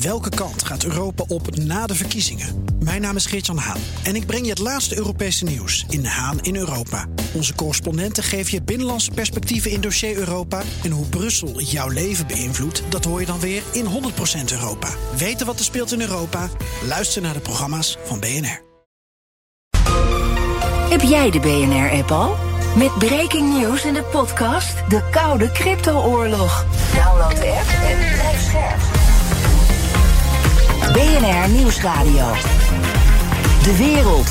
Welke kant gaat Europa op na de verkiezingen? Mijn naam is Geert-Jan Haan en ik breng je het laatste Europese nieuws in Haan in Europa. Onze correspondenten geven je binnenlandse perspectieven in dossier Europa. En hoe Brussel jouw leven beïnvloedt, dat hoor je dan weer in 100% Europa. Weten wat er speelt in Europa? Luister naar de programma's van BNR. Heb jij de BNR-app al? Met breaking news in de podcast De Koude Crypto-oorlog. Download de app en blijf scherp. BNR Nieuwsradio. De wereld.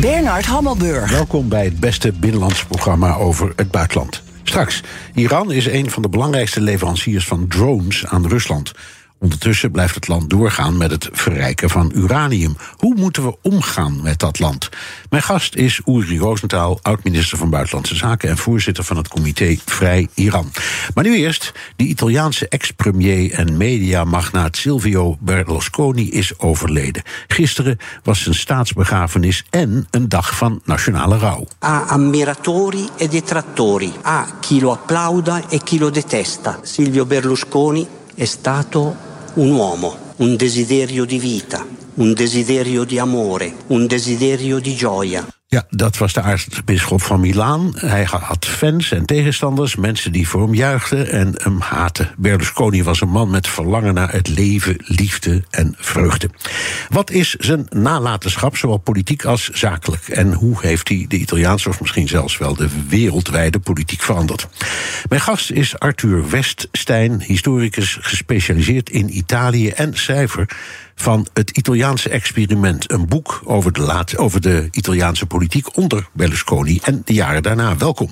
Bernard Hammelburg. Welkom bij het beste binnenlandse programma over het buitenland. Straks, Iran is een van de belangrijkste leveranciers van drones aan Rusland. Ondertussen blijft het land doorgaan met het verrijken van uranium. Hoe moeten we omgaan met dat land? Mijn gast is Uri Rosenthal, oud-minister van Buitenlandse Zaken en voorzitter van het comité Vrij Iran. Maar nu eerst, de Italiaanse ex-premier en mediamagnaat Silvio Berlusconi is overleden. Gisteren was zijn staatsbegrafenis en een dag van nationale rouw. Ha ammiratori e detrattori, ha chi lo applauda e chi lo detesta. Silvio Berlusconi è stato un uomo, un desiderio di vita, un desiderio di amore, un desiderio di gioia. Ja, dat was de aartsbisschop van Milaan. Hij had fans en tegenstanders, mensen die voor hem juichten en hem haten. Berlusconi was een man met verlangen naar het leven, liefde en vreugde. Wat is zijn nalatenschap, zowel politiek als zakelijk? En hoe heeft hij de Italiaanse, of misschien zelfs wel de wereldwijde politiek veranderd? Mijn gast is Arthur Weststein, historicus gespecialiseerd in Italië en cijfer van het Italiaanse experiment. Een boek over de, laat, over de Italiaanse politiek onder Berlusconi en de jaren daarna. Welkom.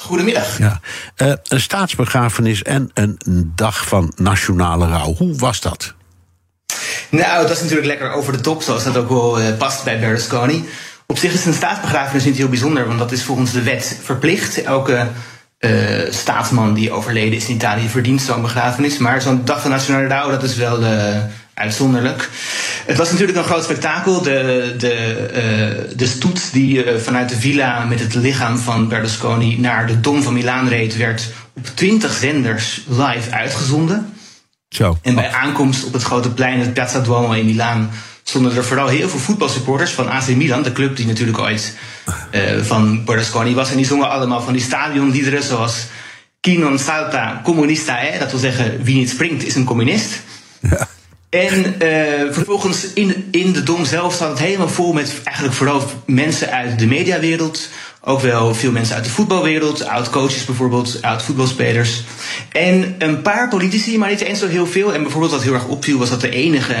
Goedemiddag. Ja. Uh, een staatsbegrafenis en een dag van nationale rouw. Hoe was dat? Nou, dat is natuurlijk lekker over de top, zoals dat ook wel uh, past bij Berlusconi. Op zich is een staatsbegrafenis niet heel bijzonder, want dat is volgens de wet verplicht. Elke uh, staatsman die overleden is in Italië verdient zo'n begrafenis. Maar zo'n dag van nationale rouw, dat is wel uitzonderlijk. Het was natuurlijk een groot spektakel. De, de, uh, de stoet die uh, vanuit de villa met het lichaam van Berlusconi naar de Dom van Milaan reed, werd op twintig zenders live uitgezonden. Zo. En bij aankomst op het grote plein, het Piazza Duomo in Milaan, stonden er vooral heel veel voetbalsupporters van AC Milan, de club die natuurlijk ooit uh, van Berlusconi was. En die zongen allemaal van die stadionliederen zoals Chi non salta comunista è, dat wil zeggen wie niet springt is een communist. En uh, vervolgens in, in de dom zelf staat het helemaal vol met eigenlijk vooral mensen uit de mediawereld. Ook wel veel mensen uit de voetbalwereld, oud-coaches bijvoorbeeld, oud-voetbalspelers. En een paar politici, maar niet eens zo heel veel. En bijvoorbeeld wat heel erg opviel was dat de enige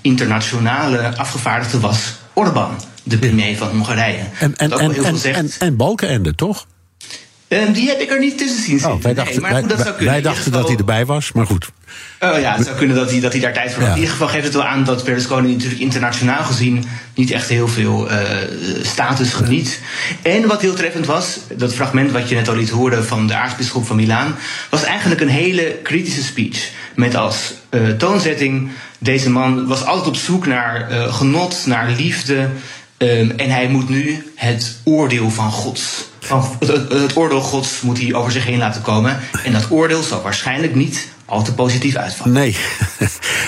internationale afgevaardigde was Orbán, de premier van Hongarije. En, en, en, en, en, en Balkenende, toch? Um, die heb ik er niet tussen zien oh, wij dachten, nee, maar goed, dat zou kunnen. Wij dachten geval... dat hij erbij was, maar goed. Oh ja, het zou kunnen dat hij, dat hij daar tijd voor had. Ja. In ieder geval geeft het wel aan dat Berlusconi natuurlijk internationaal gezien niet echt heel veel uh, status geniet. En wat heel treffend was, dat fragment wat je net al liet horen van de aartsbisschop van Milaan, was eigenlijk een hele kritische speech. Met als uh, toonzetting, deze man was altijd op zoek naar uh, genot, naar liefde. Um, en hij moet nu het oordeel van Gods. Van, het, het, oordeel Gods moet hij over zich heen laten komen. En dat oordeel zal waarschijnlijk niet al te positief uitvallen. Nee.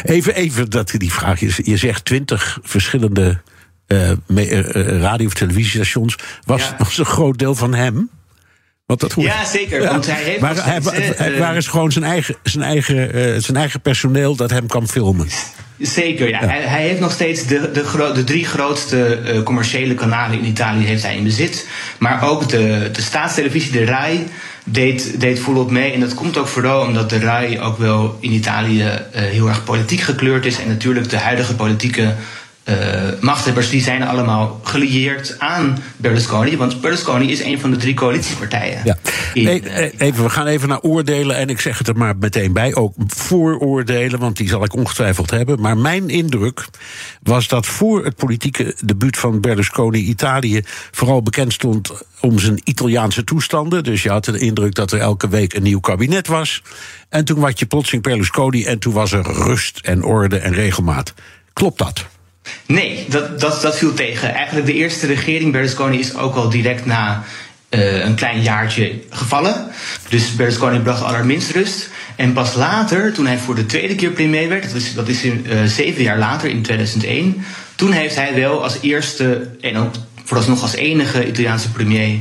Even, even dat die vraag is. Je zegt twintig verschillende uh, radio- of televisiestations. Was, ja. was een groot deel van hem? Want dat ja, zeker. Want hij heeft maar hij, waar is gewoon zijn eigen, zijn, eigen, uh, zijn eigen personeel dat hem kan filmen? Zeker, ja. ja. Hij, hij, heeft nog steeds de, de, de drie grootste uh, commerciële kanalen in Italië heeft hij in bezit. Maar ook de, de staatstelevisie, de RAI, deed, deed volop mee. En dat komt ook vooral omdat de RAI ook wel in Italië uh, heel erg politiek gekleurd is. En natuurlijk de huidige politieke uh, machthebbers die zijn allemaal gelieerd aan Berlusconi. Want Berlusconi is een van de drie coalitiepartijen. Ja. Nee, even, we gaan even naar oordelen. En ik zeg het er maar meteen bij. Ook vooroordelen, want die zal ik ongetwijfeld hebben. Maar mijn indruk was dat voor het politieke debuut van Berlusconi Italië vooral bekend stond om zijn Italiaanse toestanden. Dus je had de indruk dat er elke week een nieuw kabinet was. En toen was je plotseling Berlusconi en toen was er rust en orde en regelmaat. Klopt dat? Nee, dat, dat, dat viel tegen. Eigenlijk de eerste regering Berlusconi is ook al direct na een klein jaartje gevallen. Dus Berlusconi bracht allerminst rust. En pas later, toen hij voor de tweede keer premier werd, dat is, dat is in, zeven jaar later, in 2001, toen heeft hij wel als eerste en ook vooralsnog als enige Italiaanse premier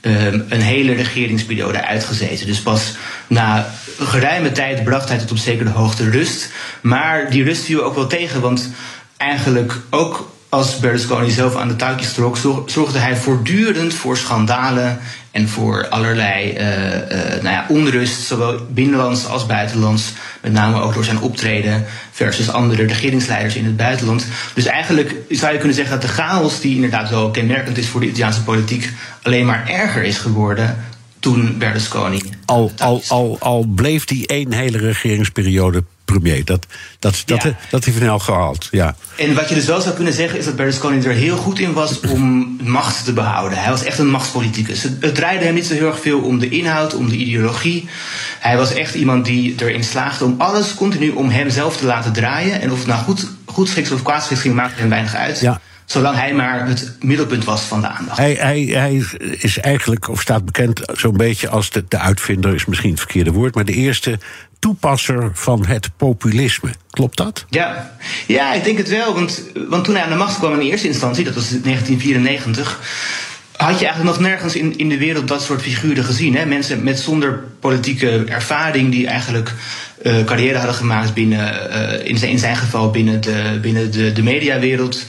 um, een hele regeringsperiode uitgezeten. Dus pas na geruime tijd bracht hij tot op zekere hoogte rust. Maar die rust viel ook wel tegen, want eigenlijk ook als Berlusconi zelf aan de touwtjes trok, zorgde hij voortdurend voor schandalen en voor allerlei uh, uh, nou ja, onrust, zowel binnenlands als buitenlands. Met name ook door zijn optreden versus andere regeringsleiders in het buitenland. Dus eigenlijk zou je kunnen zeggen dat de chaos, die inderdaad wel kenmerkend is voor de Italiaanse politiek, alleen maar erger is geworden toen Berlusconi. Al, al, al, al bleef die één hele regeringsperiode premier. Dat, dat, dat, ja. dat heeft hij al gehaald. Ja. En wat je dus wel zou kunnen zeggen is dat Berlusconi er heel goed in was om macht te behouden. Hij was echt een machtspoliticus. Het, het draaide hem niet zo heel erg veel om de inhoud, om de ideologie. Hij was echt iemand die erin slaagde om alles continu om hemzelf te laten draaien. En of het nou goed, goed schiks of kwaadschiks ging, maakte hem weinig uit. Ja. Zolang hij maar het middelpunt was van de aandacht. Hij, hij, hij is eigenlijk, of staat bekend zo'n beetje als de, de uitvinder, is misschien het verkeerde woord, maar de eerste toepasser van het populisme. Klopt dat? Ja, ja ik denk het wel. Want, want toen hij aan de macht kwam in eerste instantie, dat was 1994 had je eigenlijk nog nergens in, in de wereld dat soort figuren gezien. Hè? Mensen met zonder politieke ervaring die eigenlijk uh, carrière hadden gemaakt binnen, uh, in, zijn, in zijn geval binnen de, binnen de, de mediawereld.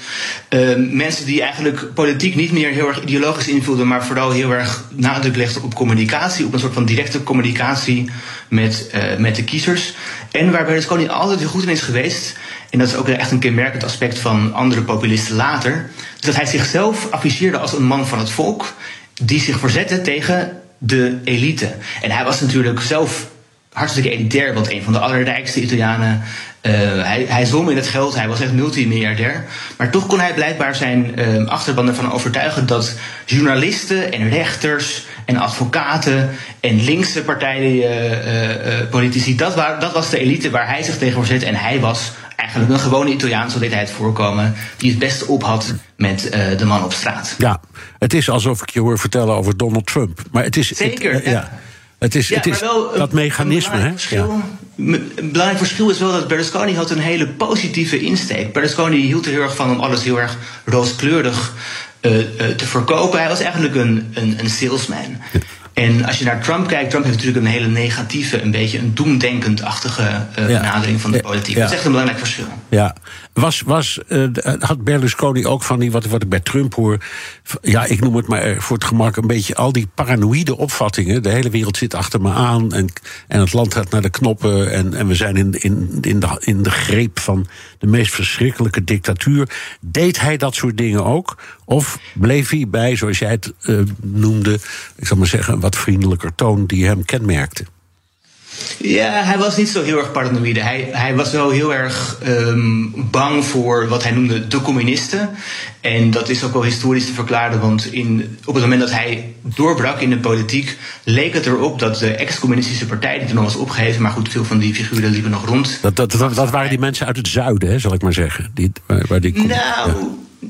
Uh, mensen die eigenlijk politiek niet meer heel erg ideologisch invulden, maar vooral heel erg nadruk legden op communicatie, op een soort van directe communicatie met, met de kiezers. En waar Berlusconi altijd heel goed in is geweest, en dat is ook echt een kenmerkend aspect van andere populisten later, dat hij zichzelf afficheerde als een man van het volk, die zich verzette tegen de elite. En hij was natuurlijk zelf hartstikke elitair, want een van de allerrijkste Italianen. Uh, hij, hij zwom in het geld, hij was echt multimiljardair. Maar toch kon hij blijkbaar zijn uh, achterban ervan overtuigen dat journalisten en rechters en advocaten en linkse partijpolitici, uh, dat, dat was de elite waar hij zich tegen verzette. En hij was eigenlijk een gewone Italiaan, zo deed hij het voorkomen, die het beste op had met de man op straat. Ja, het is alsof ik je hoor vertellen over Donald Trump. Maar het is. Zeker. ja. Het is, het is dat mechanisme. Een belangrijk, hè? een belangrijk verschil is wel dat Berlusconi had een hele positieve insteek. Berlusconi hield er heel erg van om alles heel erg rooskleurig uh, uh, te verkopen. Hij was eigenlijk een, een, een salesman. En als je naar Trump kijkt, Trump heeft natuurlijk een hele negatieve, een beetje een doemdenkend-achtige uh, benadering van de politiek. Dat is echt een belangrijk verschil. Ja. Was, was, uh, had Berlusconi ook van die, wat, ik bij Trump hoor, ja, ik noem het maar voor het gemak een beetje al die paranoïde opvattingen. De hele wereld zit achter me aan en, en het land gaat naar de knoppen en, en we zijn in, in, in, de, in de greep van de meest verschrikkelijke dictatuur. Deed hij dat soort dingen ook? Of bleef hij bij, zoals jij het noemde, ik zal maar zeggen, een wat vriendelijker toon die hem kenmerkte? Ja, hij was niet zo heel erg paranoïde. Hij, hij was wel heel erg um, bang voor wat hij noemde de communisten. En dat is ook wel historisch te verklaren, want in, op het moment dat hij doorbrak in de politiek, leek het erop dat de ex-communistische partij, die toen nog was opgeheven, maar goed, veel van die figuren liepen nog rond. Dat, dat, dat, dat waren die mensen uit het zuiden, hè, zal ik maar zeggen. Die, waar, waar die nou. Ja.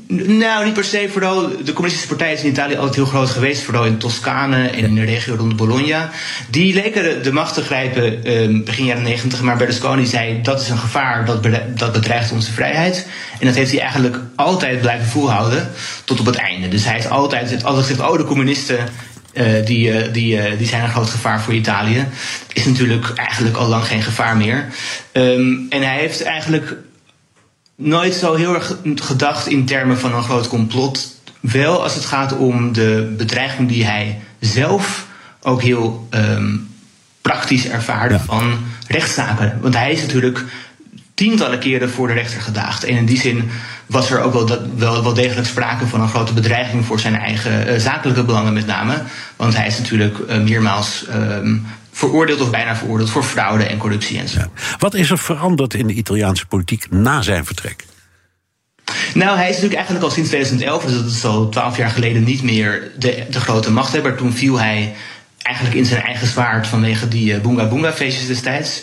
Nou, niet per se. Vooral de communistische partij is in Italië altijd heel groot geweest. Vooral in Toscane en in de regio rond Bologna. Die leken de macht te grijpen um, begin jaren negentig. Maar Berlusconi zei dat is een gevaar, dat, dat bedreigt onze vrijheid. En dat heeft hij eigenlijk altijd blijven volhouden tot op het einde. Dus hij heeft altijd, altijd gezegd, oh de communisten uh, die, uh, die, uh, die zijn een groot gevaar voor Italië. Is natuurlijk eigenlijk al lang geen gevaar meer. Um, en hij heeft eigenlijk nooit zo heel erg gedacht in termen van een groot complot. Wel als het gaat om de bedreiging die hij zelf ook heel um, praktisch ervaarde van rechtszaken. Want hij is natuurlijk tientallen keren voor de rechter gedaagd. En in die zin was er ook wel, dat, wel, wel degelijk sprake van een grote bedreiging voor zijn eigen uh, zakelijke belangen met name. Want hij is natuurlijk uh, meermaals um, veroordeeld of bijna veroordeeld voor fraude en corruptie en zo. Ja. Wat is er veranderd in de Italiaanse politiek na zijn vertrek? Nou, hij is natuurlijk eigenlijk al sinds 2011, dus dat is al twaalf jaar geleden, niet meer de, de grote machthebber. Toen viel hij eigenlijk in zijn eigen zwaard vanwege die uh, Boonga Boonga feestjes destijds.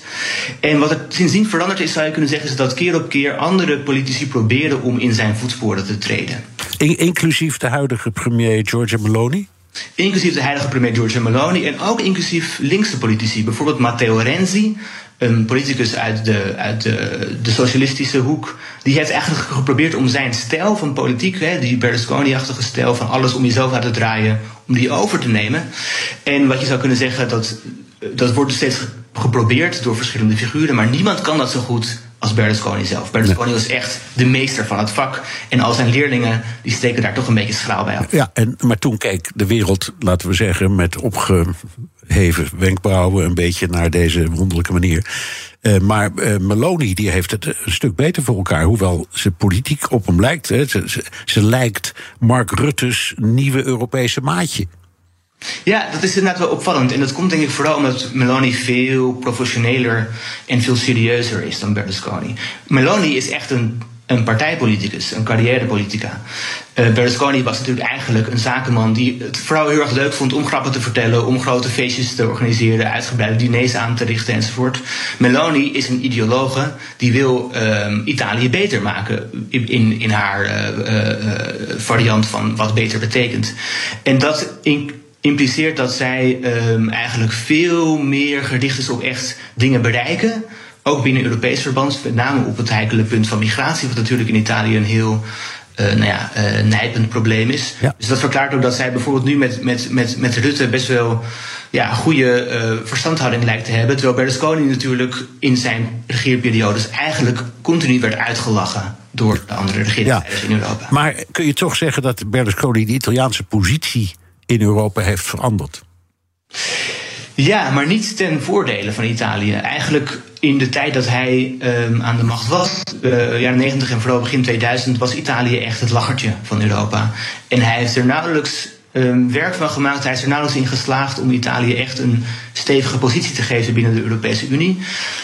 En wat er sindsdien veranderd is, zou je kunnen zeggen, is dat keer op keer andere politici proberen om in zijn voetsporen te treden. In, inclusief de huidige premier Giorgia Meloni? Inclusief de heilige premier Giorgia Meloni en ook inclusief linkse politici. Bijvoorbeeld Matteo Renzi, een politicus uit de, uit de, de socialistische hoek. Die heeft eigenlijk geprobeerd om zijn stijl van politiek, hè, die Berlusconi-achtige stijl van alles om jezelf uit te draaien, om die over te nemen. En wat je zou kunnen zeggen, dat, dat wordt dus steeds geprobeerd door verschillende figuren, maar niemand kan dat zo goed als Berlusconi zelf. Berlusconi was echt de meester van het vak. En al zijn leerlingen die steken daar toch een beetje schraal bij af. Ja, en, maar toen keek de wereld, laten we zeggen, met opgeheven wenkbrauwen een beetje naar deze wonderlijke manier. Uh, maar uh, Meloni die heeft het een stuk beter voor elkaar. Hoewel ze politiek op hem lijkt. Hè. Ze, ze, ze lijkt Mark Rutte's nieuwe Europese maatje. Ja, dat is inderdaad wel opvallend. En dat komt denk ik vooral omdat Meloni veel professioneler en veel serieuzer is dan Berlusconi. Meloni is echt een, een partijpoliticus, een carrièrepolitica. Uh, Berlusconi was natuurlijk eigenlijk een zakenman die het vooral heel erg leuk vond om grappen te vertellen, om grote feestjes te organiseren, uitgebreide diners aan te richten enzovoort. Meloni is een ideologe die wil uh, Italië beter maken in, in, haar uh, variant van wat beter betekent. En dat in, impliceert dat zij um, eigenlijk veel meer gericht is op echt dingen bereiken. Ook binnen Europees verband, met name op het heikele punt van migratie, wat natuurlijk in Italië een heel uh, nou ja, uh, nijpend probleem is. Ja. Dus dat verklaart ook dat zij bijvoorbeeld nu met, met, met, met Rutte best wel ja, goede uh, verstandhouding lijkt te hebben. Terwijl Berlusconi natuurlijk in zijn regeerperiodes eigenlijk continu werd uitgelachen door de andere regeringsleiders ja. in Europa. Maar kun je toch zeggen dat Berlusconi de Italiaanse positie in Europa heeft veranderd. Ja, maar niet ten voordele van Italië. Eigenlijk in de tijd dat hij um, aan de macht was, uh, jaren 90 en vooral begin 2000, was Italië echt het lachertje van Europa. En hij heeft er nauwelijks um, werk van gemaakt. Hij is er nauwelijks in geslaagd om Italië echt een stevige positie te geven binnen de Europese Unie.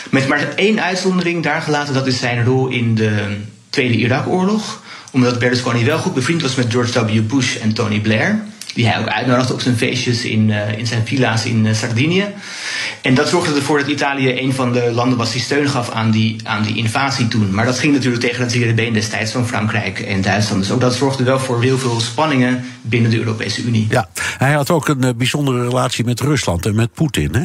Met maar één uitzondering daar gelaten, dat is zijn rol in de Tweede Irak-oorlog. Omdat Berlusconi wel goed bevriend was met George W. Bush en Tony Blair die hij ook uitnodigde op zijn feestjes in, uh, in zijn villa's in uh, Sardinië. En dat zorgde ervoor dat Italië een van de landen was die steun gaf aan die, aan die invasie toen. Maar dat ging natuurlijk tegen het zere been destijds van Frankrijk en Duitsland. Dus ook dat zorgde wel voor heel veel spanningen binnen de Europese Unie. Ja, hij had ook een uh, bijzondere relatie met Rusland en met Poetin, hè?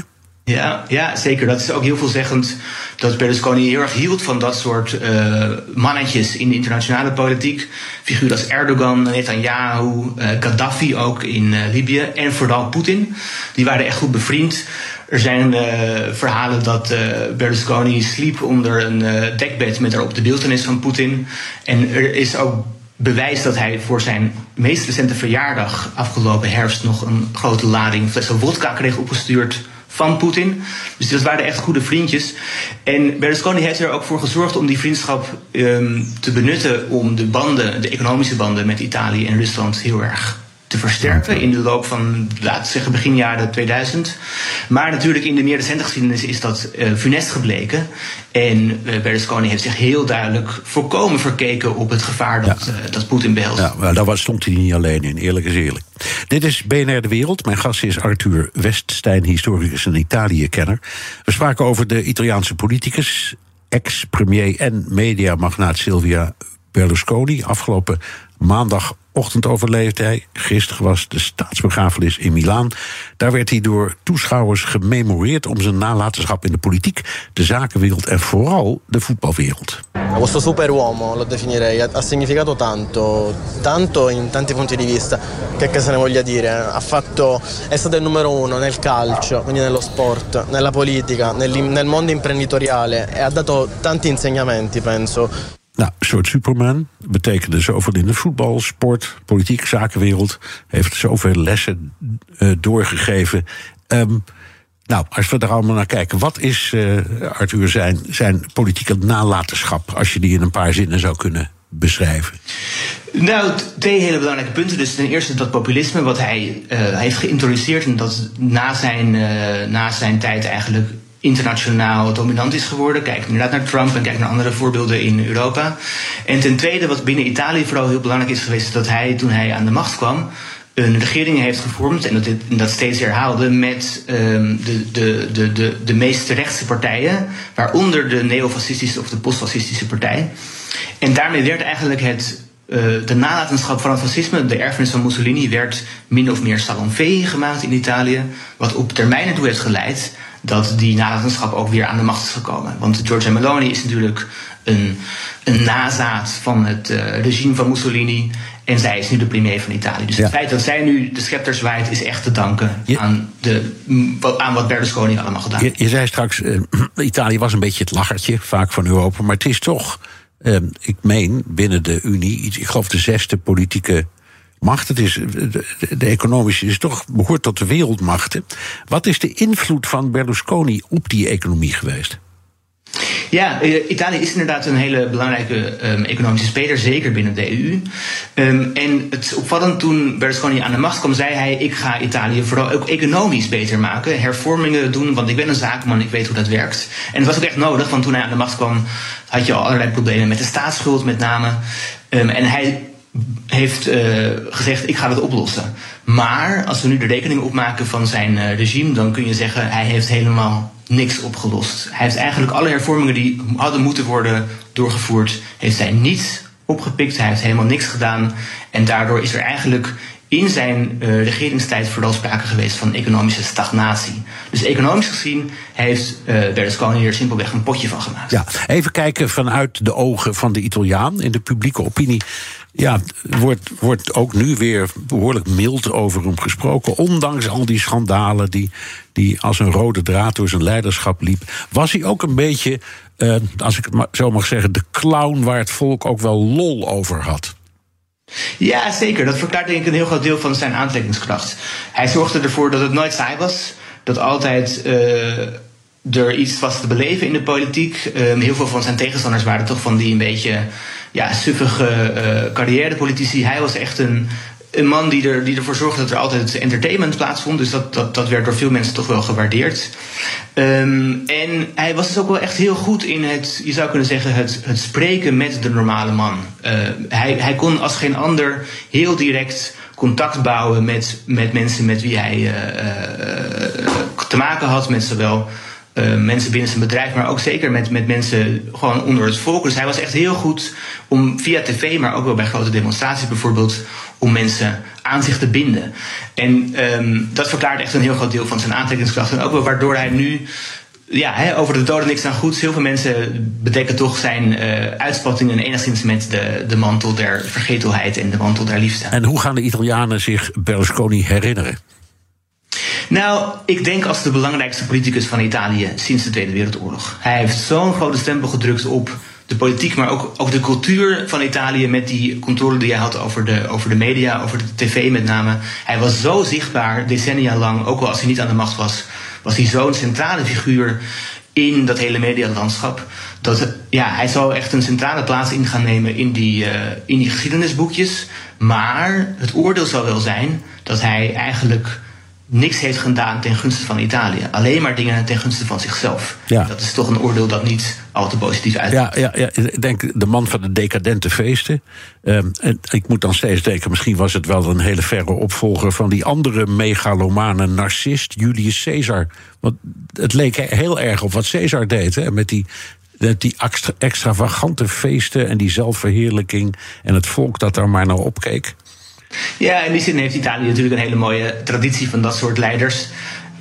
Ja, ja, zeker. Dat is ook heel veelzeggend dat Berlusconi heel erg hield van dat soort uh, mannetjes in de internationale politiek. Figuren als Erdogan, Netanyahu, uh, Gaddafi ook in uh, Libië en vooral Poetin. Die waren echt goed bevriend. Er zijn verhalen dat Berlusconi sliep onder een dekbed met daarop de beeldenis van Poetin. En er is ook bewijs dat hij voor zijn meest recente verjaardag afgelopen herfst nog een grote lading flessen wodka kreeg opgestuurd van Poetin. Dus dat waren echt goede vriendjes. En Berlusconi heeft er ook voor gezorgd om die vriendschap um, te benutten om de banden, de economische banden met Italië en Rusland heel erg te versterken in de loop van, laten we zeggen, begin jaren 2000. Maar natuurlijk in de meer recente geschiedenis is dat uh, funest gebleken. En uh, Berlusconi heeft zich heel duidelijk voorkomen verkeken op het gevaar dat, ja. uh, dat Poetin behelst. Ja, maar daar stond hij niet alleen in, eerlijk is eerlijk. Dit is BNR De Wereld. Mijn gast is Arthur Weststein, historicus en Italië-kenner. We spraken over de Italiaanse politicus, ex-premier en mediamagnaat Silvia Berlusconi. Afgelopen maandagochtend overleefde hij. Gisteren was de staatsbegrafenis in Milaan. Daar werd hij door toeschouwers gememoreerd om zijn nalatenschap in de politiek, de zakenwereld en vooral de voetbalwereld. Questo superuomo lo definirei, ha significato tanto, tanto in tanti punti di vista, che, che se ne voglia dire. Ha fatto, è stato il numero uno nel calcio, quindi nello sport, nella politica, nel, nel mondo imprenditoriale e ha dato tanti insegnamenti, penso. Nou, een soort Superman. Betekende zoveel in de voetbal, sport, politiek, zakenwereld. Heeft zoveel lessen uh, doorgegeven. Um, nou, als we er allemaal naar kijken, wat is, uh, Arthur, zijn, zijn politieke nalatenschap, als je die in een paar zinnen zou kunnen beschrijven? Nou, twee hele belangrijke punten. Dus ten eerste dat populisme, wat hij uh, heeft geïntroduceerd en dat na zijn, na zijn tijd eigenlijk internationaal dominant is geworden. Kijk inderdaad naar Trump en kijk naar andere voorbeelden in Europa. En ten tweede, wat binnen Italië vooral heel belangrijk is geweest, dat hij toen hij aan de macht kwam, een regering heeft gevormd en dat, dit, en dat steeds herhaalde met um, de, de, de, de, de meest rechtse partijen, waaronder de neofascistische of de postfascistische partij. En daarmee werd eigenlijk het de nalatenschap van het fascisme, de erfenis van Mussolini, werd min of meer salonfee gemaakt in Italië. Wat op termijn ertoe heeft geleid dat die nalatenschap ook weer aan de macht is gekomen. Want Giorgia Meloni is natuurlijk een, een nazaat van het uh, regime van Mussolini. En zij is nu de premier van Italië. Dus het feit dat zij nu de scepter zwaait, is echt te danken aan, de, aan wat Berlusconi allemaal gedaan heeft. Je, je, zei straks, uh, Italië was een beetje het lachertje, vaak van Europa. Maar het is toch, uh, ik meen, binnen de Unie, ik geloof de zesde politieke macht. Het is, de, de, economische is toch behoort tot de wereldmachten. Wat is de invloed van Berlusconi op die economie geweest? Ja, eh, Italië is inderdaad een hele belangrijke um, economische speler, zeker binnen de EU. Ehm, en het opvallend, toen Berlusconi aan de macht kwam, zei hij: Ik ga Italië vooral ook economisch beter maken, hervormingen doen, want ik ben een zakenman, ik weet hoe dat werkt. En het was ook echt nodig, want toen hij aan de macht kwam, had je al allerlei problemen met de staatsschuld met name. Um, en hij heeft uh, gezegd: Ik ga het oplossen. Maar als we nu de rekening opmaken van zijn uh, regime, dan kun je zeggen: hij heeft helemaal niks opgelost. Hij heeft eigenlijk alle hervormingen die hadden moeten worden doorgevoerd, heeft hij niet opgepikt. Hij heeft helemaal niks gedaan. En daardoor is er eigenlijk in zijn uh, regeringstijd vooral sprake geweest van economische stagnatie. Dus economisch gezien heeft uh, Berlusconi hier simpelweg een potje van gemaakt. Ja, even kijken vanuit de ogen van de Italiaan in de publieke opinie. Ja, wordt, wordt ook nu weer behoorlijk mild over hem gesproken. Ondanks al die schandalen die, die als een rode draad door zijn leiderschap liep. Was hij ook een beetje, uh, als ik het zo mag zeggen, de clown waar het volk ook wel lol over had? Ja, zeker. Dat verklaart denk ik een heel groot deel van zijn aantrekkingskracht. Hij zorgde ervoor dat het nooit saai was. Dat altijd uh, er iets was te beleven in de politiek. Um, heel veel van zijn tegenstanders waren toch van die een beetje ja, suffige uh, carrièrepolitici. Hij was echt een, een man die, er, die ervoor zorgde dat er altijd entertainment plaatsvond. Dus dat, dat, dat werd door veel mensen toch wel gewaardeerd. Um, en hij was dus ook wel echt heel goed in het, je zou kunnen zeggen, het, het spreken met de normale man. Uh, hij, hij kon als geen ander heel direct contact bouwen met, met mensen met wie hij uh, te maken had. Met zowel uh, mensen binnen zijn bedrijf, maar ook zeker met, met mensen gewoon onder het volk. Dus hij was echt heel goed om via tv, maar ook wel bij grote demonstraties bijvoorbeeld, om mensen aan zich te binden. En um, dat verklaart echt een heel groot deel van zijn aantrekkingskracht. En ook wel waardoor hij nu ja, over de doden niks aan goed. Heel veel mensen bedekken toch zijn uh, uitspattingen enigszins met de, de mantel der vergetelheid en de mantel der liefde. En hoe gaan de Italianen zich Berlusconi herinneren? Nou, ik denk als de belangrijkste politicus van Italië sinds de Tweede Wereldoorlog. Hij heeft zo'n grote stempel gedrukt op de politiek, maar ook, ook de cultuur van Italië met die controle die hij had over de, over de media, over de tv met name. Hij was zo zichtbaar, decennia lang, ook al als hij niet aan de macht was, was hij zo'n centrale figuur in dat hele medialandschap. Dat ja, hij zou echt een centrale plaats in gaan nemen in die, uh, in die geschiedenisboekjes. Maar het oordeel zou wel zijn dat hij eigenlijk niks heeft gedaan ten gunste van Italië. Alleen maar dingen ten gunste van zichzelf. Ja. Dat is toch een oordeel dat niet al te positief uitkomt. Ja, ja, ja, ik denk de man van de decadente feesten. Um, en ik moet dan steeds denken, misschien was het wel een hele verre opvolger van die andere megalomane narcist, Julius Caesar. Want het leek heel erg op wat Caesar deed, hè, met die die extra, extravagante feesten en die zelfverheerlijking en het volk dat daar maar naar opkeek. Ja, in die zin heeft Italië natuurlijk een hele mooie traditie van dat soort leiders.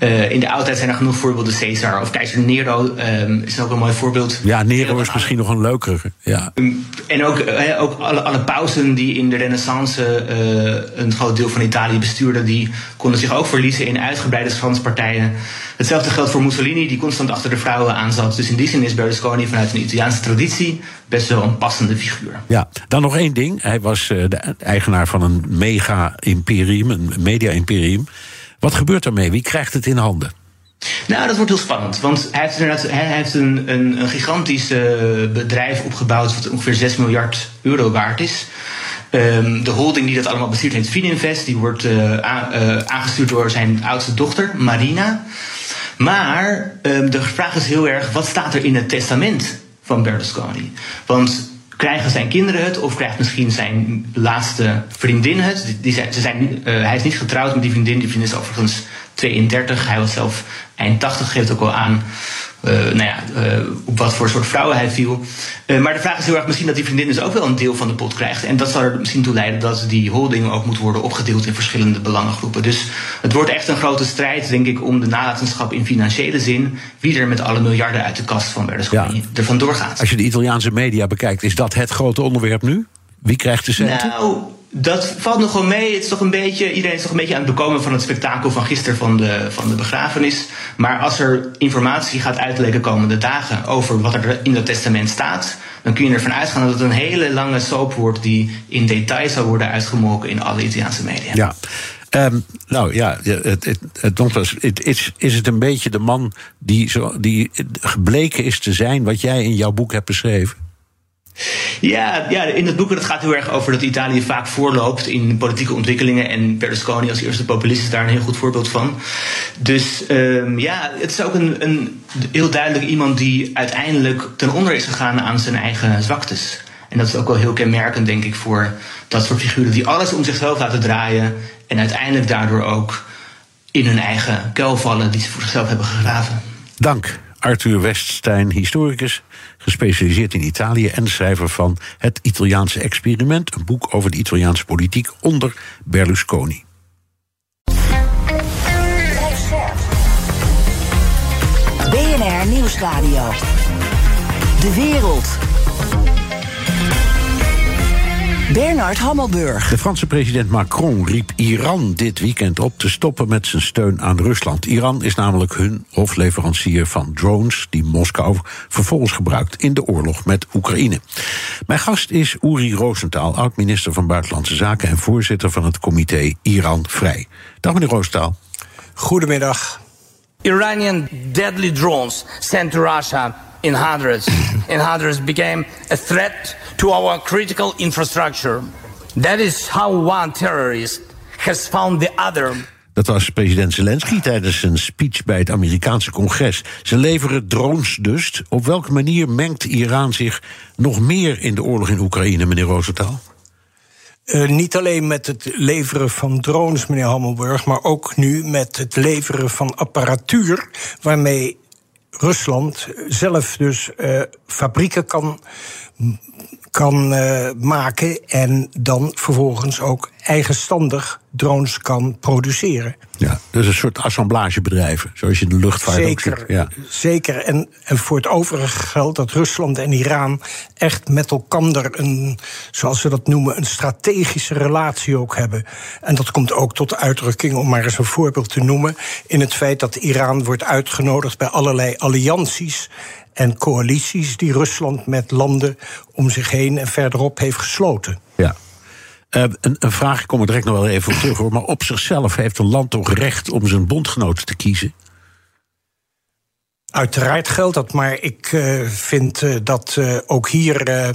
Uh, in de oudheid zijn er genoeg voorbeelden. Caesar of keizer Nero um, is ook een mooi voorbeeld. Ja, Nero is misschien nog een leukere. Ja. Um, en ook, uh, ook alle, alle pausen die in de renaissance uh, een groot deel van Italië bestuurden... die konden zich ook verliezen in uitgebreide schanspartijen. Hetzelfde geldt voor Mussolini, die constant achter de vrouwen aanzat. Dus in die zin is Berlusconi vanuit een Italiaanse traditie best wel een passende figuur. Ja, dan nog één ding. Hij was de eigenaar van een mega-imperium, een media-imperium... Wat gebeurt ermee? Wie krijgt het in handen? Nou, dat wordt heel spannend. Want hij heeft, inderdaad, hij heeft een, een, gigantisch uh, bedrijf opgebouwd... wat ongeveer 6 miljard euro waard is. Um, de holding die dat allemaal bestuurt heet Fininvest. Die wordt a, uh, aangestuurd door zijn oudste dochter, Marina. Maar um, de vraag is heel erg, wat staat er in het testament van Berlusconi? Want krijgen zijn kinderen het of krijgt misschien zijn laatste vriendin het? Die zijn, ze zijn, uh, hij is niet getrouwd met die vriendin. Die vriendin is overigens 32. Hij was zelf eind 80, geeft ook wel aan uh, nou ja, uh, op wat voor soort vrouwen hij viel. Uh, maar de vraag is heel erg misschien dat die vriendin dus ook wel een deel van de pot krijgt. En dat zal er misschien toe leiden dat die holding ook moet worden opgedeeld in verschillende belangengroepen. Dus het wordt echt een grote strijd, denk ik, om de nalatenschap in financiële zin. Wie er met alle miljarden uit de kast van Berlusconi ja. er vandoor gaat. Als je de Italiaanse media bekijkt, is dat het grote onderwerp nu? Wie krijgt de centen? Nou, dat valt nog wel mee. Het is toch een beetje, iedereen is toch een beetje aan het bekomen van het spektakel van gisteren van de, van de begrafenis. Maar als er informatie gaat uitleken komende dagen over wat er in dat testament staat, dan kun je ervan uitgaan dat het een hele lange soap wordt die in detail zal worden uitgemolken in alle Italiaanse media. Ja. Um, nou ja, het, het, het, het, is, is het een beetje de man die, zo, die gebleken is te zijn wat jij in jouw boek hebt beschreven? Ja, ja, in het boek het gaat heel erg over dat Italië vaak voorloopt in politieke ontwikkelingen. En Berlusconi als eerste populist is daar een heel goed voorbeeld van. Dus um, ja, het is ook een, een heel duidelijk iemand die uiteindelijk ten onder is gegaan aan zijn eigen zwaktes. En dat is ook wel heel kenmerkend, denk ik, voor dat soort figuren die alles om zichzelf laten draaien. En uiteindelijk daardoor ook in hun eigen kuil vallen die ze voor zichzelf hebben gegraven. Dank. Arthur Weststein, historicus, gespecialiseerd in Italië en schrijver van Het Italiaanse Experiment, een boek over de Italiaanse politiek onder Berlusconi. BNR Nieuwsradio. De wereld. Bernard Hammelburg. De Franse president Macron riep Iran dit weekend op te stoppen met zijn steun aan Rusland. Iran is namelijk hun hofleverancier van drones die Moskou vervolgens gebruikt in de oorlog met Oekraïne. Mijn gast is Uri Roosentaal, oud-minister van Buitenlandse Zaken en voorzitter van het comité Iran Vrij. Dag meneer Roosentaal. Goedemiddag. Iranian deadly drones sent to Russia in hundreds in hundreds became a threat to our critical infrastructure. That is how one terrorist has found the other. Dat was president Zelensky tijdens een speech bij het Amerikaanse congres. Ze leveren drones dus. Op welke manier mengt Iran zich nog meer in de oorlog in Oekraïne, meneer Rosenthal? Uh, niet alleen met het leveren van drones, meneer Hammelburg, maar ook nu met het leveren van apparatuur waarmee Rusland zelf dus uh, fabrieken kan kan uh, maken en dan vervolgens ook eigenstandig drones kan produceren. Ja, dus een soort assemblagebedrijven, zoals je in de luchtvaart zeker, ook ziet. Ja. Zeker, en, en voor het overige geldt dat Rusland en Iran echt met elkaar een, zoals ze dat noemen, een strategische relatie ook hebben. En dat komt ook tot uitdrukking, om maar eens een voorbeeld te noemen, in het feit dat Iran wordt uitgenodigd bij allerlei allianties en coalities die Rusland met landen om zich heen en verderop heeft gesloten. Ja. Uh, een, een, vraag, ik kom er direct nog wel even op terug hoor. Maar op zichzelf heeft een land toch recht om zijn bondgenoten te kiezen? Uiteraard geldt dat, maar ik uh, vind uh, dat uh, ook hier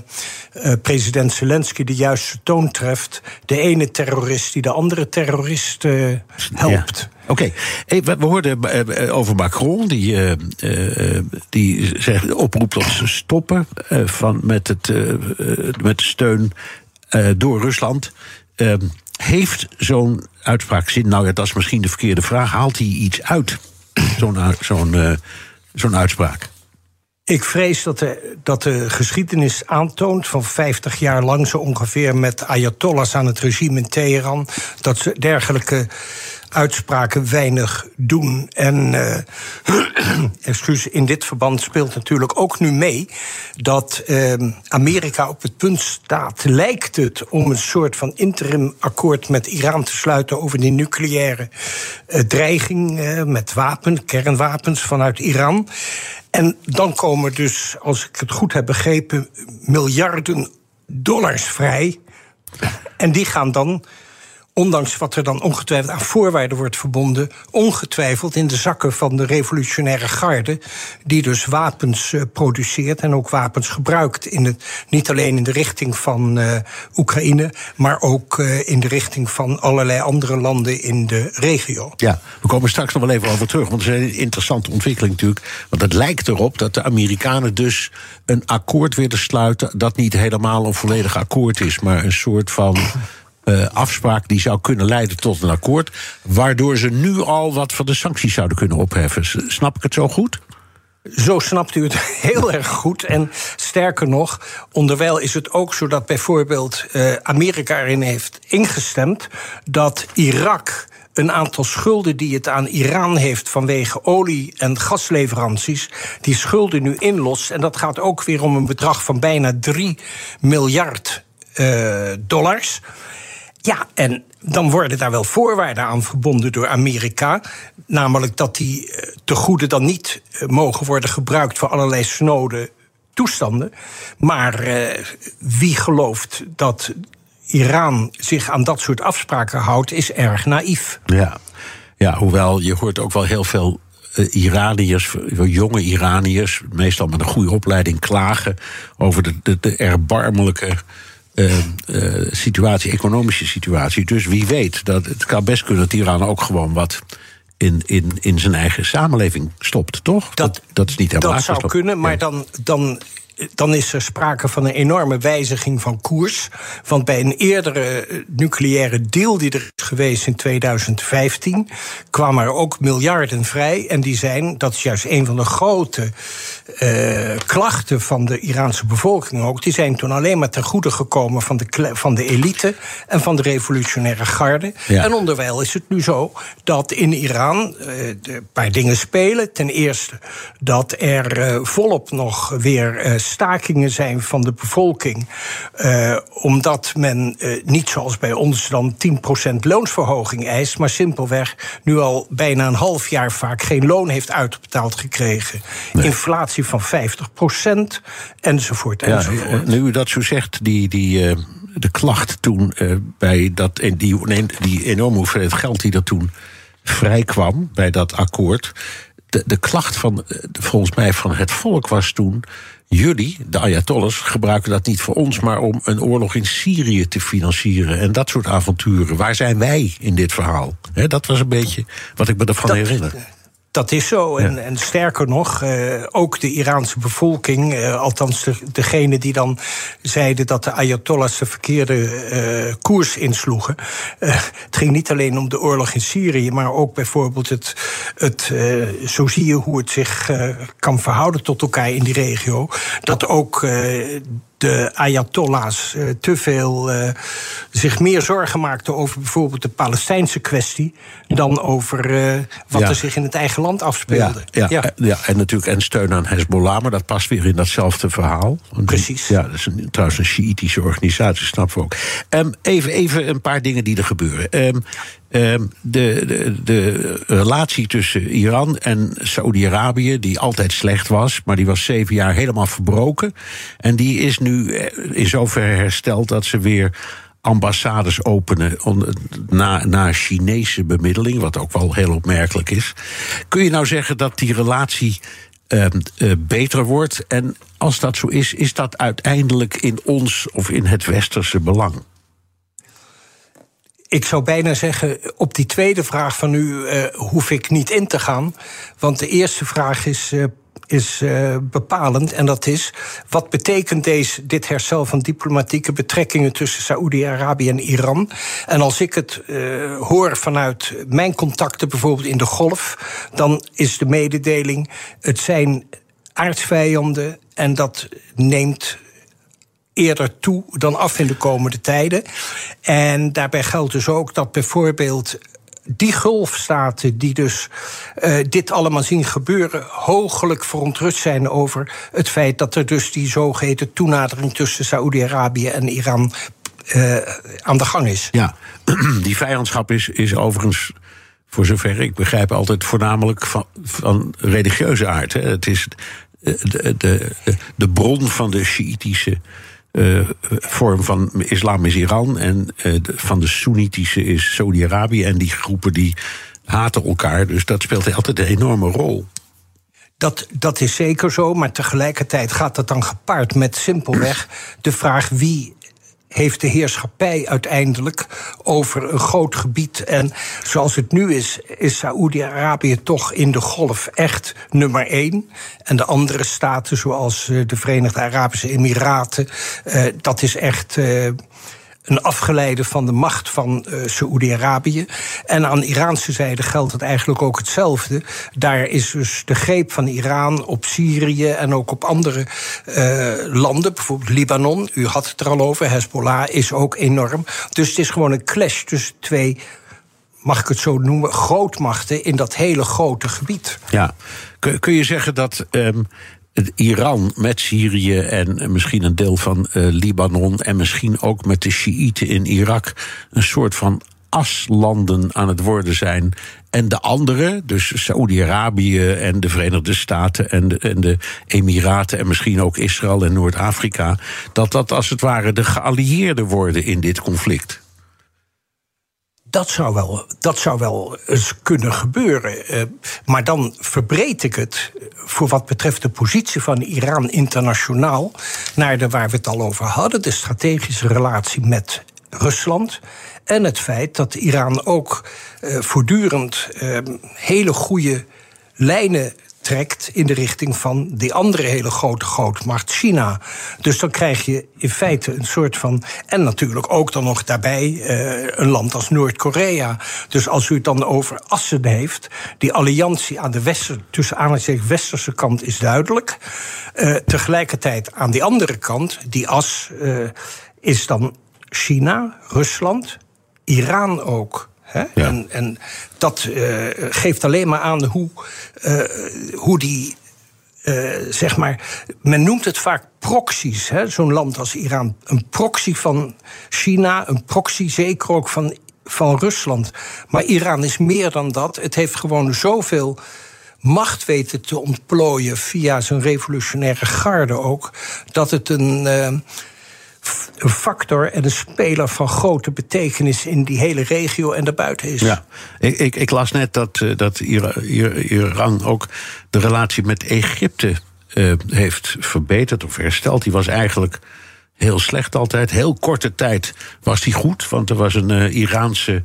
president Zelensky de juiste toon treft. De ene terrorist die de andere terrorist helpt. Oké, we, hoorden over Macron, die, die zegt, oproept tot stoppen van, met, het, met de steun door Rusland. Ehm, heeft zo'n uitspraak zin? Nou ja, dat is misschien de verkeerde vraag. Haalt hij iets uit? Zo'n zo'n zo'n uitspraak? Ik vrees dat de, dat de geschiedenis aantoont van 50 jaar lang zo ongeveer met Ayatollahs aan het regime in Teheran, dat ze dergelijke uitspraken weinig doen. En uh, excuus, in dit verband speelt natuurlijk ook nu mee dat uh, Amerika op het punt staat, lijkt het, om een soort van interim akkoord met Iran te sluiten over die nucleaire uh, dreiging met wapen, kernwapens vanuit Iran. En dan komen dus, als ik het goed heb begrepen, miljarden dollars vrij. En die gaan dan ondanks wat er dan ongetwijfeld aan voorwaarden wordt verbonden, ongetwijfeld in de zakken van de revolutionaire garde, die dus wapens uh, produceert en ook wapens gebruikt. In het, niet alleen in de richting van uh, Oekraïne, maar ook uh, in de richting van allerlei andere landen in de regio. Ja, we komen straks nog wel even over terug, want het is een interessante ontwikkeling natuurlijk. Want het lijkt erop dat de Amerikanen dus een akkoord willen sluiten dat niet helemaal een volledig akkoord is, maar een soort van uh, afspraak die zou kunnen leiden tot een akkoord. Waardoor ze nu al wat van de sancties zouden kunnen opheffen. Snap ik het zo goed? Zo snapt u het heel erg goed. En sterker nog, onderwijl is het ook zo dat bijvoorbeeld uh, Amerika erin heeft ingestemd dat Irak een aantal schulden die het aan Iran heeft vanwege olie- en gasleveranties, die schulden nu inlost. En dat gaat ook weer om een bedrag van bijna 3 miljard uh, dollars. Ja, en dan worden daar wel voorwaarden aan verbonden door Amerika. Namelijk dat die eh, tegoeden dan niet eh, mogen worden gebruikt voor allerlei snode toestanden. Maar eh, wie gelooft dat Iran zich aan dat soort afspraken houdt, is erg naïef. Ja, ja hoewel je hoort ook wel heel veel Iraniërs, jonge Iraniërs, meestal met een goede opleiding, klagen over de, de erbarmelijke uh, uh, situatie, economische situatie. Dus wie weet, dat, het kan best kunnen dat Iran ook gewoon wat in, in, in zijn eigen samenleving stopt, toch? Dat, dat, is niet helemaal Dat zou kunnen, maar dan, dan dan is er sprake van een enorme wijziging van koers. Want bij een eerdere nucleaire deal die er is geweest in 2015, kwamen er ook miljarden vrij. En die zijn, dat is juist een van de grote uh, klachten van de Iraanse bevolking ook, die zijn toen alleen maar ten goede gekomen van de, van de elite en van de revolutionaire garde. Ja. En onderwijl is het nu zo dat in Iran uh, een paar dingen spelen. Ten eerste dat er uh, volop nog weer stakingen zijn van de bevolking. Omdat men niet zoals bij ons dan 10% loonsverhoging eist, maar simpelweg nu al bijna een half jaar vaak geen loon heeft uitbetaald gekregen. Nee. Inflatie van 50% enzovoort. Ja, enzovoort. nu u dat zo zegt, die. die uh, de klacht toen uh, bij dat, en die, die enorme hoeveelheid geld die er toen vrijkwam bij dat akkoord. De, de klacht van, volgens mij, van het volk was toen jullie, de Ayatollahs, gebruiken dat niet voor ons, maar om een oorlog in Syrië te financieren en dat soort avonturen. Waar zijn wij in dit verhaal? He, dat was een beetje wat ik me ervan dat, herinner. Dat is zo. En, ja. en sterker nog, uh, ook de Iraanse bevolking, uh, althans de, degene die dan zeiden dat de Ayatollahs de verkeerde uh, koers insloegen. het ging niet alleen om de oorlog in Syrië, maar ook bijvoorbeeld het, het zo zie je hoe het zich kan verhouden tot elkaar in die regio. Dat ook de Ayatollahs uh, te veel uh, zich meer zorgen maakten over bijvoorbeeld de Palestijnse kwestie dan over uh, wat ja. er zich in het eigen land afspeelde. Ja, ja, en natuurlijk en steun aan Hezbollah, maar dat past weer in datzelfde verhaal. Precies. Ja, dat is een, trouwens een Shiïtische organisatie, snappen we ook. Um, even, even een paar dingen die er gebeuren. Um, de, de, de, relatie tussen Iran en Saoedi-Arabië, die altijd slecht was, maar die was zeven jaar helemaal verbroken. En die is nu in zoverre hersteld dat ze weer ambassades openen na, na Chinese bemiddeling, wat ook wel heel opmerkelijk is. Kun je nou zeggen dat die relatie uh, uh, beter wordt? En als dat zo is, is dat uiteindelijk in ons of in het westerse belang? Ik zou bijna zeggen, op die tweede vraag van u uh, hoef ik niet in te gaan. Want de eerste vraag is uh, is uh, bepalend. En dat is, wat betekent deze, dit herstel van diplomatieke betrekkingen tussen Saoedi-Arabië en Iran? En als ik het uh, hoor vanuit mijn contacten, bijvoorbeeld in de Golf, dan is de mededeling: het zijn aardsvijanden en dat neemt eerder toe dan af in de komende tijden. En daarbij geldt dus ook dat bijvoorbeeld die golfstaten die dus uh, dit allemaal zien gebeuren, hoogelijk verontrust zijn over het feit dat er dus die zogeheten toenadering tussen Saoedi-Arabië en Iran uh, aan de gang is. Ja, die vijandschap is, is overigens. Voor zover ik begrijp, altijd voornamelijk van, van religieuze aard. Hè. Het is de, de, de bron van de Sjiitische uh, vorm van islam is Iran en de, van de Soenitische is Saudi-Arabië. En die groepen die haten elkaar. Dus dat speelt altijd een enorme rol. Dat, dat is zeker zo, maar tegelijkertijd gaat dat dan gepaard met simpelweg de vraag wie heeft de heerschappij uiteindelijk over een groot gebied. En zoals het nu is, is Saoedi-Arabië toch in de golf echt nummer één. En de andere staten, zoals de Verenigde Arabische Emiraten, uh, dat is echt. Uh, een afgeleide van de macht van uh, Saoedi-Arabië. En aan Iraanse zijde geldt het eigenlijk ook hetzelfde. Daar is dus de greep van Iran op Syrië en ook op andere uh, landen, bijvoorbeeld Libanon. U had het er al over, Hezbollah is ook enorm. Dus het is gewoon een clash tussen twee mag ik het zo noemen, grootmachten in dat hele grote gebied. Ja, kun, je zeggen dat um, Iran met Syrië en misschien een deel van uh, Libanon en misschien ook met de Shiiten in Irak een soort van aslanden aan het worden zijn. En de andere, dus Saoedi-Arabië en de Verenigde Staten en de, en de Emiraten en misschien ook Israël en Noord-Afrika, dat dat als het ware de geallieerden worden in dit conflict. Dat zou wel, dat zou wel eens kunnen gebeuren. Uh, maar dan verbreed ik het voor wat betreft de positie van Iran internationaal naar de waar we het al over hadden, de strategische relatie met Rusland. En het feit dat Iran ook uh, voortdurend hele goede lijnen trekt in de richting van die andere hele grote grootmacht, China. Dus dan krijg je in feite een soort van. En natuurlijk ook dan nog daarbij uh, een land als Noord-Korea. Dus als u het dan over assen heeft, die alliantie aan de wester, tussen aanhalingstekens westerse kant is duidelijk. Uh, tegelijkertijd aan die andere kant, die as, uh, is dan China, Rusland, Iran ook. Ja. En, en, dat uh, geeft alleen maar aan hoe, uh, hoe die. Uh, zeg maar, men noemt het vaak proxies. Zo'n land als Iran. Een proxy van China, een proxy zeker ook van, van Rusland. Maar Iran is meer dan dat. Het heeft gewoon zoveel macht weten te ontplooien via zijn revolutionaire garde ook. Dat het een een factor en een speler van grote betekenis in die hele regio en daarbuiten is. Ja, ik, ik, ik las net dat, uh, dat Iran ook de relatie met Egypte uh, heeft verbeterd of hersteld. Die was eigenlijk heel slecht altijd. Heel korte tijd was die goed, want er was een uh, Iraanse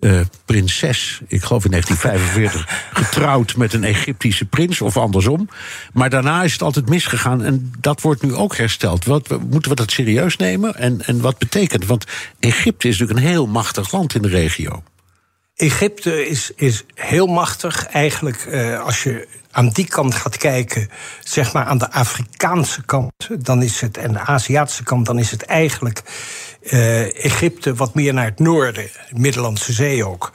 uh, prinses, ik geloof in 1945, getrouwd met een Egyptische prins of andersom. Maar daarna is het altijd misgegaan en dat wordt nu ook hersteld. Wat, moeten we dat serieus nemen en, en wat betekent? Want Egypte is natuurlijk een heel machtig land in de regio. Egypte is, is heel machtig. Eigenlijk, uh, als je aan die kant gaat kijken, zeg maar aan de Afrikaanse kant, dan is het, en de Aziatische kant, dan is het eigenlijk uh, Egypte wat meer naar het noorden, Middellandse Zee ook.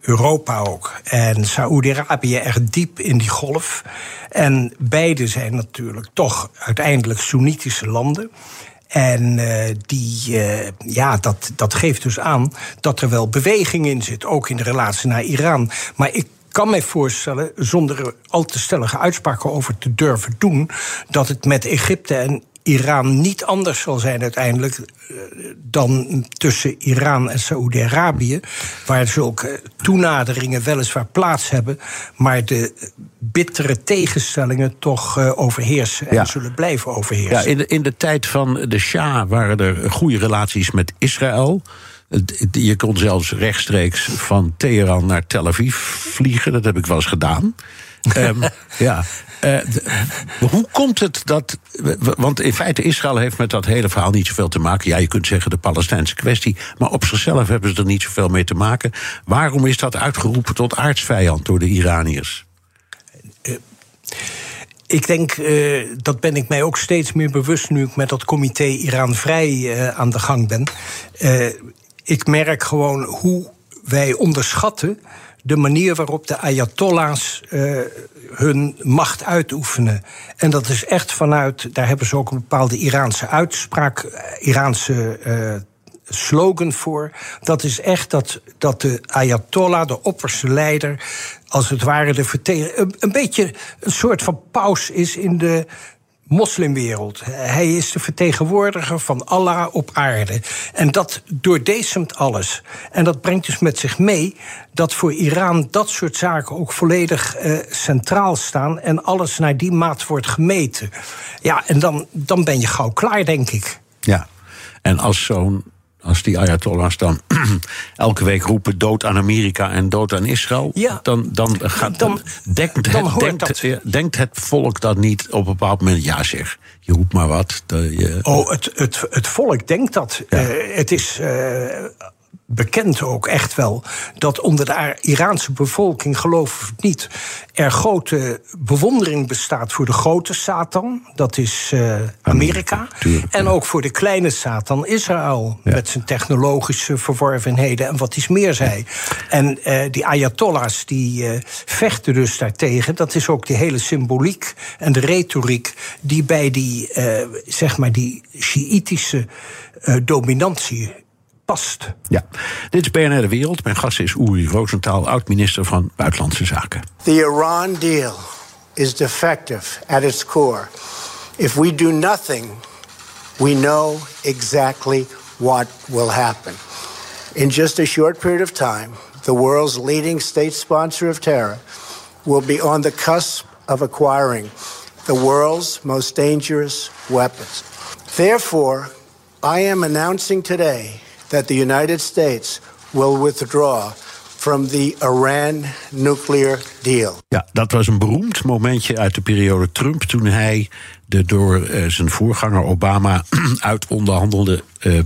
Europa ook. En Saoedi-Arabië erg diep in die golf. En beide zijn natuurlijk toch uiteindelijk Soenitische landen. En uh, die, uh, ja, dat, dat geeft dus aan dat er wel beweging in zit, ook in de relatie naar Iran. Maar ik kan mij voorstellen, zonder al te stellige uitspraken over te durven doen, dat het met Egypte en Iran niet anders zal zijn uiteindelijk eh, dan tussen Iran en Saoedi-Arabië, waar zulke toenaderingen weliswaar plaats hebben, maar de bittere tegenstellingen toch uh, overheersen en zullen blijven overheersen. Ja, in, de, in de tijd van de Shah waren er goede relaties met Israël. Je kon zelfs rechtstreeks van Teheran naar Tel Aviv vliegen. Dat heb ik wel eens gedaan. Um, ja. Uh, hoe komt het dat. Want in feite, Israël heeft met dat hele verhaal niet zoveel te maken. Ja, je kunt zeggen de Palestijnse kwestie. Maar op zichzelf hebben ze er niet zoveel mee te maken. Waarom is dat uitgeroepen tot aardsvijand door de Iraniërs? Uh, ik denk, uh, dat ben ik mij ook steeds meer bewust nu ik met dat comité Iran Vrij aan de gang ben ik merk gewoon hoe wij onderschatten de manier waarop de Ayatollahs uh, hun macht uitoefenen. En dat is echt vanuit, daar hebben ze ook een bepaalde Iraanse uitspraak, eh, Iraanse uh, slogan voor. Dat is echt dat, dat de Ayatollah, de opperste leider, als het ware de vertegen, een, een beetje een soort van paus is in de moslimwereld. Hij is de vertegenwoordiger van Allah op aarde. En dat doordesemt alles. En dat brengt dus met zich mee dat voor Iran dat soort zaken ook volledig uh, centraal staan en alles naar die maat wordt gemeten. Ja, en dan, dan ben je gauw klaar, denk ik. Ja, en als zo'n Als die Ayatollahs dan elke week roepen dood aan Amerika en dood aan Israël, Ja. dan, dan, gaat, Dan- denkt, het, denkt, dat. denkt het volk dan niet op een bepaald moment, ja zeg, je roept maar wat. je- Oh, het, het, het volk denkt dat. Ja. Eh, het is eh, bekend ook echt wel dat onder de Iraanse bevolking, geloof of niet, er grote bewondering bestaat voor de grote Satan. Dat is eh, Amerika. tuurlijk, en ja. ook voor de kleine Satan, Israël. Ja. Met zijn technologische verworvenheden en wat iets meer zei. En die Ayatollahs die vechten dus daartegen. Dat is ook die hele symboliek en de retoriek die bij die, eh, zeg maar, die Sjiïtische eh, dominantie past. Ja, dit is BNR De Wereld. Mijn gast is Uri Rosenthal, oud-minister van Buitenlandse Zaken. The Iran deal is defective at its core. If we do nothing, we know exactly what will happen. In just a short period of time, the world's leading state sponsor of terror will be on the cusp of acquiring the world's most dangerous weapons. Therefore, I am announcing today that the United States will withdraw from the Iran nuclear deal. Ja, dat was een beroemd momentje uit de periode Trump. toen hij de door eh, zijn voorganger Obama uit onderhandelde eh, eh,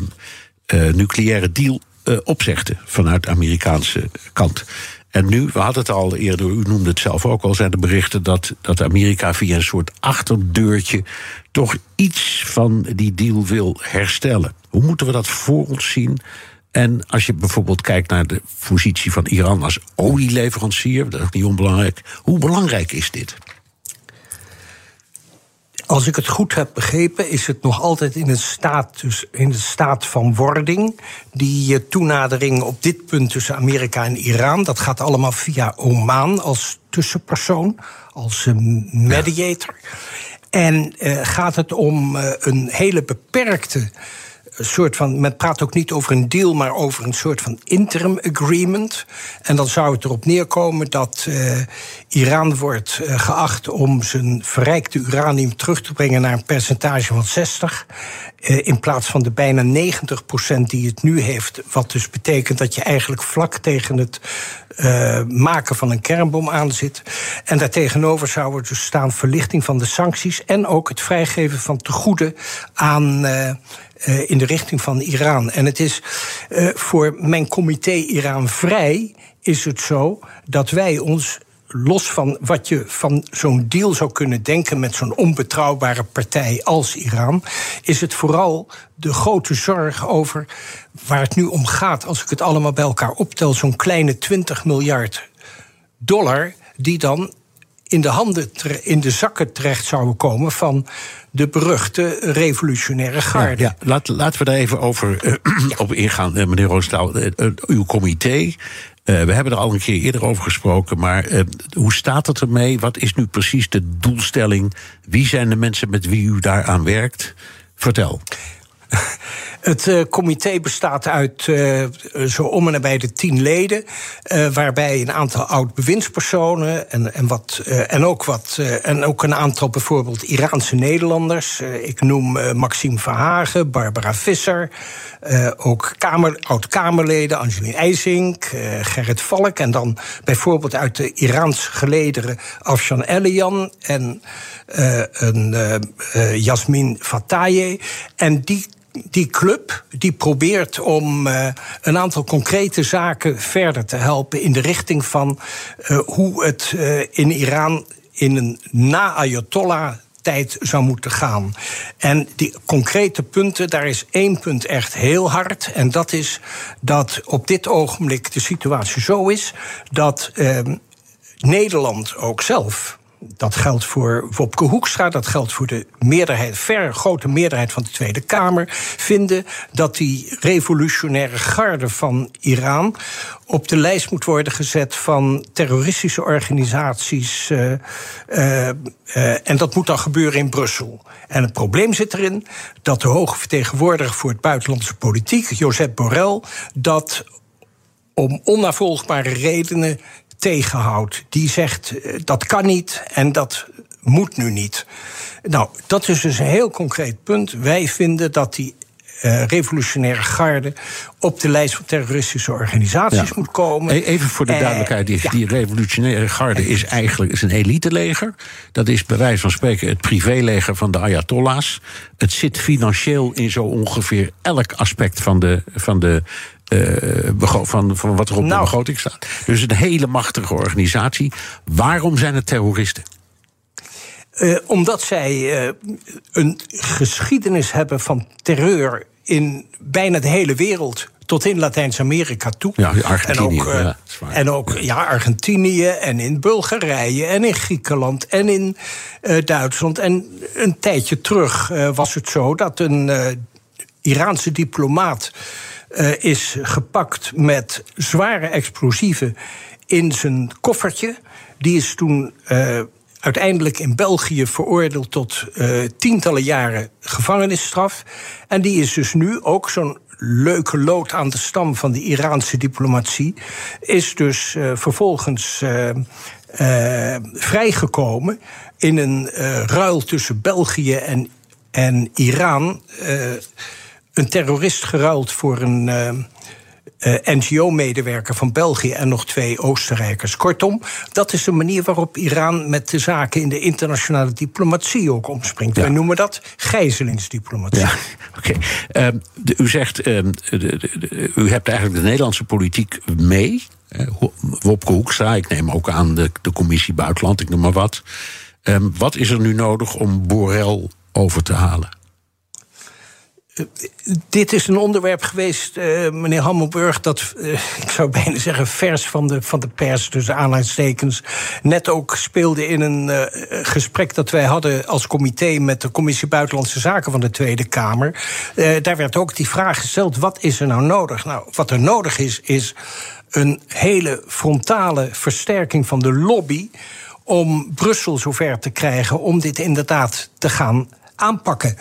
nucleaire deal opzegde. vanuit de Amerikaanse kant. En nu, we hadden het al eerder, u noemde het zelf ook al, zijn de berichten dat, dat Amerika via een soort achterdeurtje toch iets van die deal wil herstellen. Hoe moeten we dat voor ons zien? En als je bijvoorbeeld kijkt naar de positie van Iran als olieleverancier, dat is niet onbelangrijk. Hoe belangrijk is dit? Als ik het goed heb begrepen, is het nog altijd in een staat, dus in de staat van wording. Die eh, toenadering op dit punt tussen Amerika en Iran, dat gaat allemaal via Oman als tussenpersoon, als eh, mediator. En eh, gaat het om een hele beperkte soort van. Men praat ook niet over een deal, maar over een soort van interim agreement. En dan zou het erop neerkomen dat eh, Iran wordt eh, geacht om zijn verrijkte uranium terug te brengen naar een percentage van 60. eh, in plaats van de bijna 90% die het nu heeft. Wat dus betekent dat je eigenlijk vlak tegen het maken van een kernbom aan zit. En daartegenover zou er dus staan verlichting van de sancties. En ook het vrijgeven van tegoeden aan. Eh, in de richting van Iran. En het is eh, voor mijn comité Iran Vrij is het zo dat wij ons los van wat je van zo'n deal zou kunnen denken met zo'n onbetrouwbare partij als Iran, is het vooral de grote zorg over waar het nu om gaat. Als ik het allemaal bij elkaar optel, zo'n kleine 20 miljard dollar die dan in de handen, in de zakken terecht zouden komen van de beruchte revolutionaire garde. Ja, laat, laten we daar even over eh, op ingaan, eh, meneer Roostaal. Eh, uw comité. we hebben er al een keer eerder over gesproken, maar hoe staat het ermee? Wat is nu precies de doelstelling? Wie zijn de mensen met wie u daaraan werkt? Vertel. Het eh, comité bestaat uit eh, zo om en nabij de tien leden. eh, waarbij een aantal oud-bewindspersonen en, en, wat, en, ook wat, en ook een aantal bijvoorbeeld Iraanse Nederlanders. Ik noem Maxime Verhagen, Barbara Visser. ook kamer, oud-Kamerleden, Angelien IJzink, eh, Gerrit Valk. En dan bijvoorbeeld uit de Iraans gelederen Afshan Elian en een Yasmin Fataye. En die die club die probeert om eh, een aantal concrete zaken verder te helpen in de richting van eh, hoe het eh, in Iran in een na-Ayatollah tijd zou moeten gaan. En die concrete punten, daar is één punt echt heel hard. En dat is dat op dit ogenblik de situatie zo is dat eh, Nederland ook zelf. Dat geldt voor Wopke Hoekstra, dat geldt voor de meerderheid, ver grote meerderheid van de Tweede Kamer. Vinden dat die revolutionaire garde van Iran op de lijst moet worden gezet van terroristische organisaties. eh, eh, en dat moet dan gebeuren in Brussel. En het probleem zit erin dat de hoge vertegenwoordiger voor het buitenlandse politiek, Josep Borrell, dat om onnavolgbare redenen tegenhoudt. Die zegt eh, dat kan niet en dat moet nu niet. Nou, dat is dus een heel concreet punt. Wij vinden dat die uh, revolutionaire garde op de lijst van terroristische organisaties moet komen. E-, even voor de uh, duidelijkheid: die, ja. die, revolutionaire garde is eigenlijk is een eliteleger. Dat is bij wijze van spreken het privéleger van de Ayatollahs. Het zit financieel in zo ongeveer elk aspect van de. Van de van, van wat er op nou. de begroting staat. Dus een hele machtige organisatie. Waarom zijn het terroristen? Uh, omdat zij uh, een geschiedenis hebben van terreur in bijna de hele wereld. Tot in Latijns-Amerika toe. Ja, Argentinië. En ook, uh, ja, en ook ja, Argentinië en in Bulgarije en in Griekenland en in Duitsland. En een tijdje terug was het zo dat een Iraanse diplomaat is gepakt met zware explosieven in zijn koffertje. Die is toen uiteindelijk in België veroordeeld tot uh, tientallen jaren gevangenisstraf. En die is dus nu ook zo'n leuke lood aan de stam van de Iraanse diplomatie. Is dus vervolgens vrijgekomen in een ruil tussen België en, en Iran. Een terrorist geruild voor een uh, NGO-medewerker van België en nog twee Oostenrijkers. Kortom, dat is de manier waarop Iran met de zaken in de internationale diplomatie ook omspringt. Ja. Wij noemen dat gijzelingsdiplomatie. Ja, oké. Okay. Uh, u zegt, de, de, de, u hebt eigenlijk de Nederlandse politiek mee. Wopke Hoekstra, ik neem ook aan de, de commissie Buitenland, ik noem maar wat. Um, wat is er nu nodig om Borrell over te halen? Dit is een onderwerp geweest, uh, meneer Hammelburg, dat, uh, ik zou bijna zeggen, vers van de, van de pers, tussen aanhalingstekens, net ook speelde in een uh, gesprek dat wij hadden als comité met de Commissie Buitenlandse Zaken van de Tweede Kamer. daar werd ook die vraag gesteld: wat is er nou nodig? Nou, wat er nodig is, is een hele frontale versterking van de lobby om Brussel zover te krijgen om dit inderdaad te gaan aanpakken.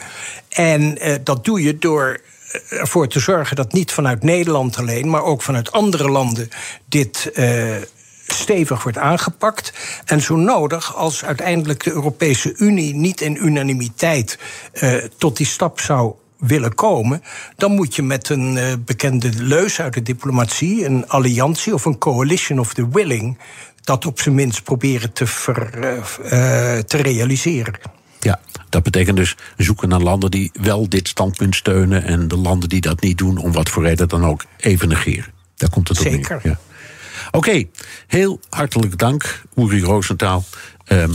En uh, dat doe je door eh, ervoor te zorgen dat niet vanuit Nederland alleen, maar ook vanuit andere landen dit. Uh, stevig wordt aangepakt. En zo nodig als uiteindelijk de Europese Unie niet in unanimiteit uh, tot die stap zou willen komen, dan moet je met een bekende leus uit de diplomatie, een alliantie of een coalition of the willing, dat op zijn minst proberen te, te realiseren. Ja, dat betekent dus zoeken naar landen die wel dit standpunt steunen en de landen die dat niet doen, om wat voor reden dan ook, even negeren. Daar komt het op Zeker. neer. Ja. Oké, okay, heel hartelijk dank, Uri Roosentaal. Um,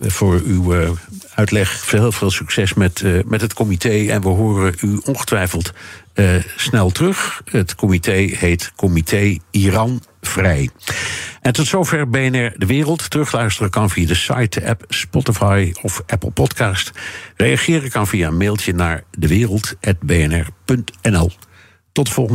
voor uw uh, uitleg. Veel, veel succes met, uh, met het comité. En we horen u ongetwijfeld uh, snel terug. Het comité heet Comité Iran Vrij. En tot zover BNR De Wereld. Terugluisteren kan via de site, de app, Spotify of Apple Podcast. Reageren kan via een mailtje naar dewereld.bnr.nl. Tot volgende